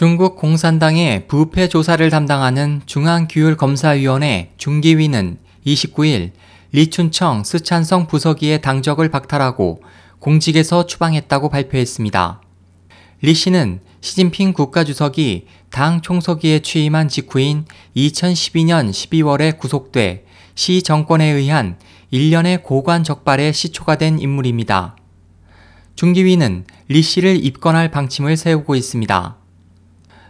중국 공산당의 부패 조사를 담당하는 중앙규율검사위원회 중기위는 29일 리춘청 스촨성 부서기의 당적을 박탈하고 공직에서 추방했다고 발표했습니다. 리 씨는 시진핑 국가주석이 당 총서기에 취임한 직후인 2012년 12월에 구속돼 시 정권에 의한 1년의 고관 적발에 시초가 된 인물입니다. 중기위는 리 씨를 입건할 방침을 세우고 있습니다.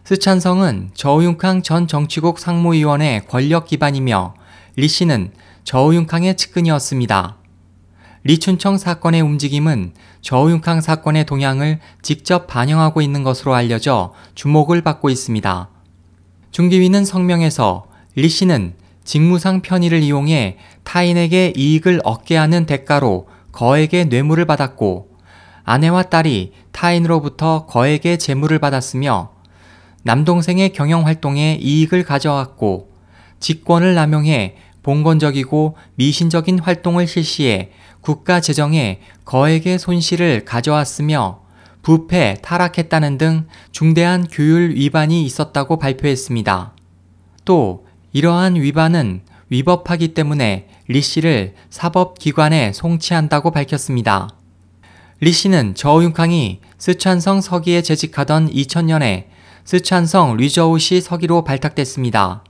쓰촨성은 저우융캉 전 정치국 상무위원의 권력 기반이며 리 씨는 저우융캉의 측근이었습니다. 리춘청 사건의 움직임은 저우융캉 사건의 동향을 직접 반영하고 있는 것으로 알려져 주목을 받고 있습니다. 중기위는 성명에서 리 씨는 직무상 편의를 이용해 타인에게 이익을 얻게 하는 대가로 거액의 뇌물을 받았고 아내와 딸이 타인으로부터 거액의 재물을 받았으며 남동생의 경영 활동에 이익을 가져왔고 직권을 남용해 봉건적이고 미신적인 활동을 실시해 국가 재정에 거액의 손실을 가져왔으며 부패, 타락했다는 등 중대한 규율 위반이 있었다고 발표했습니다. 또 이러한 위반은 위법하기 때문에 리 씨를 사법기관에 송치한다고 밝혔습니다. 리 씨는 저우융캉이 스촨성 서기에 재직하던 2000년에 스촨성 리저우시 서기로 발탁됐습니다.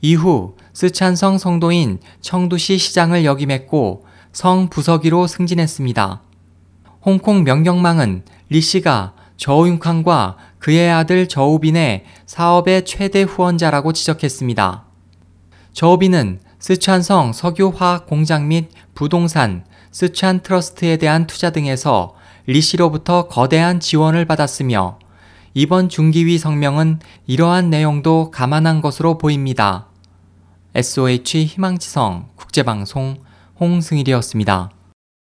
이후 스촨성 성도인 청두시 시장을 역임했고 성 부서기로 승진했습니다. 홍콩 명경망은 리 씨가 저우융캉과 그의 아들 저우빈의 사업의 최대 후원자라고 지적했습니다. 저우빈은 스촨성 석유화학 공장 및 부동산, 스촨 트러스트에 대한 투자 등에서 리 씨로부터 거대한 지원을 받았으며 이번 중기위 성명은 이러한 내용도 감안한 것으로 보입니다. SOH 희망지성 국제방송 홍승일이었습니다.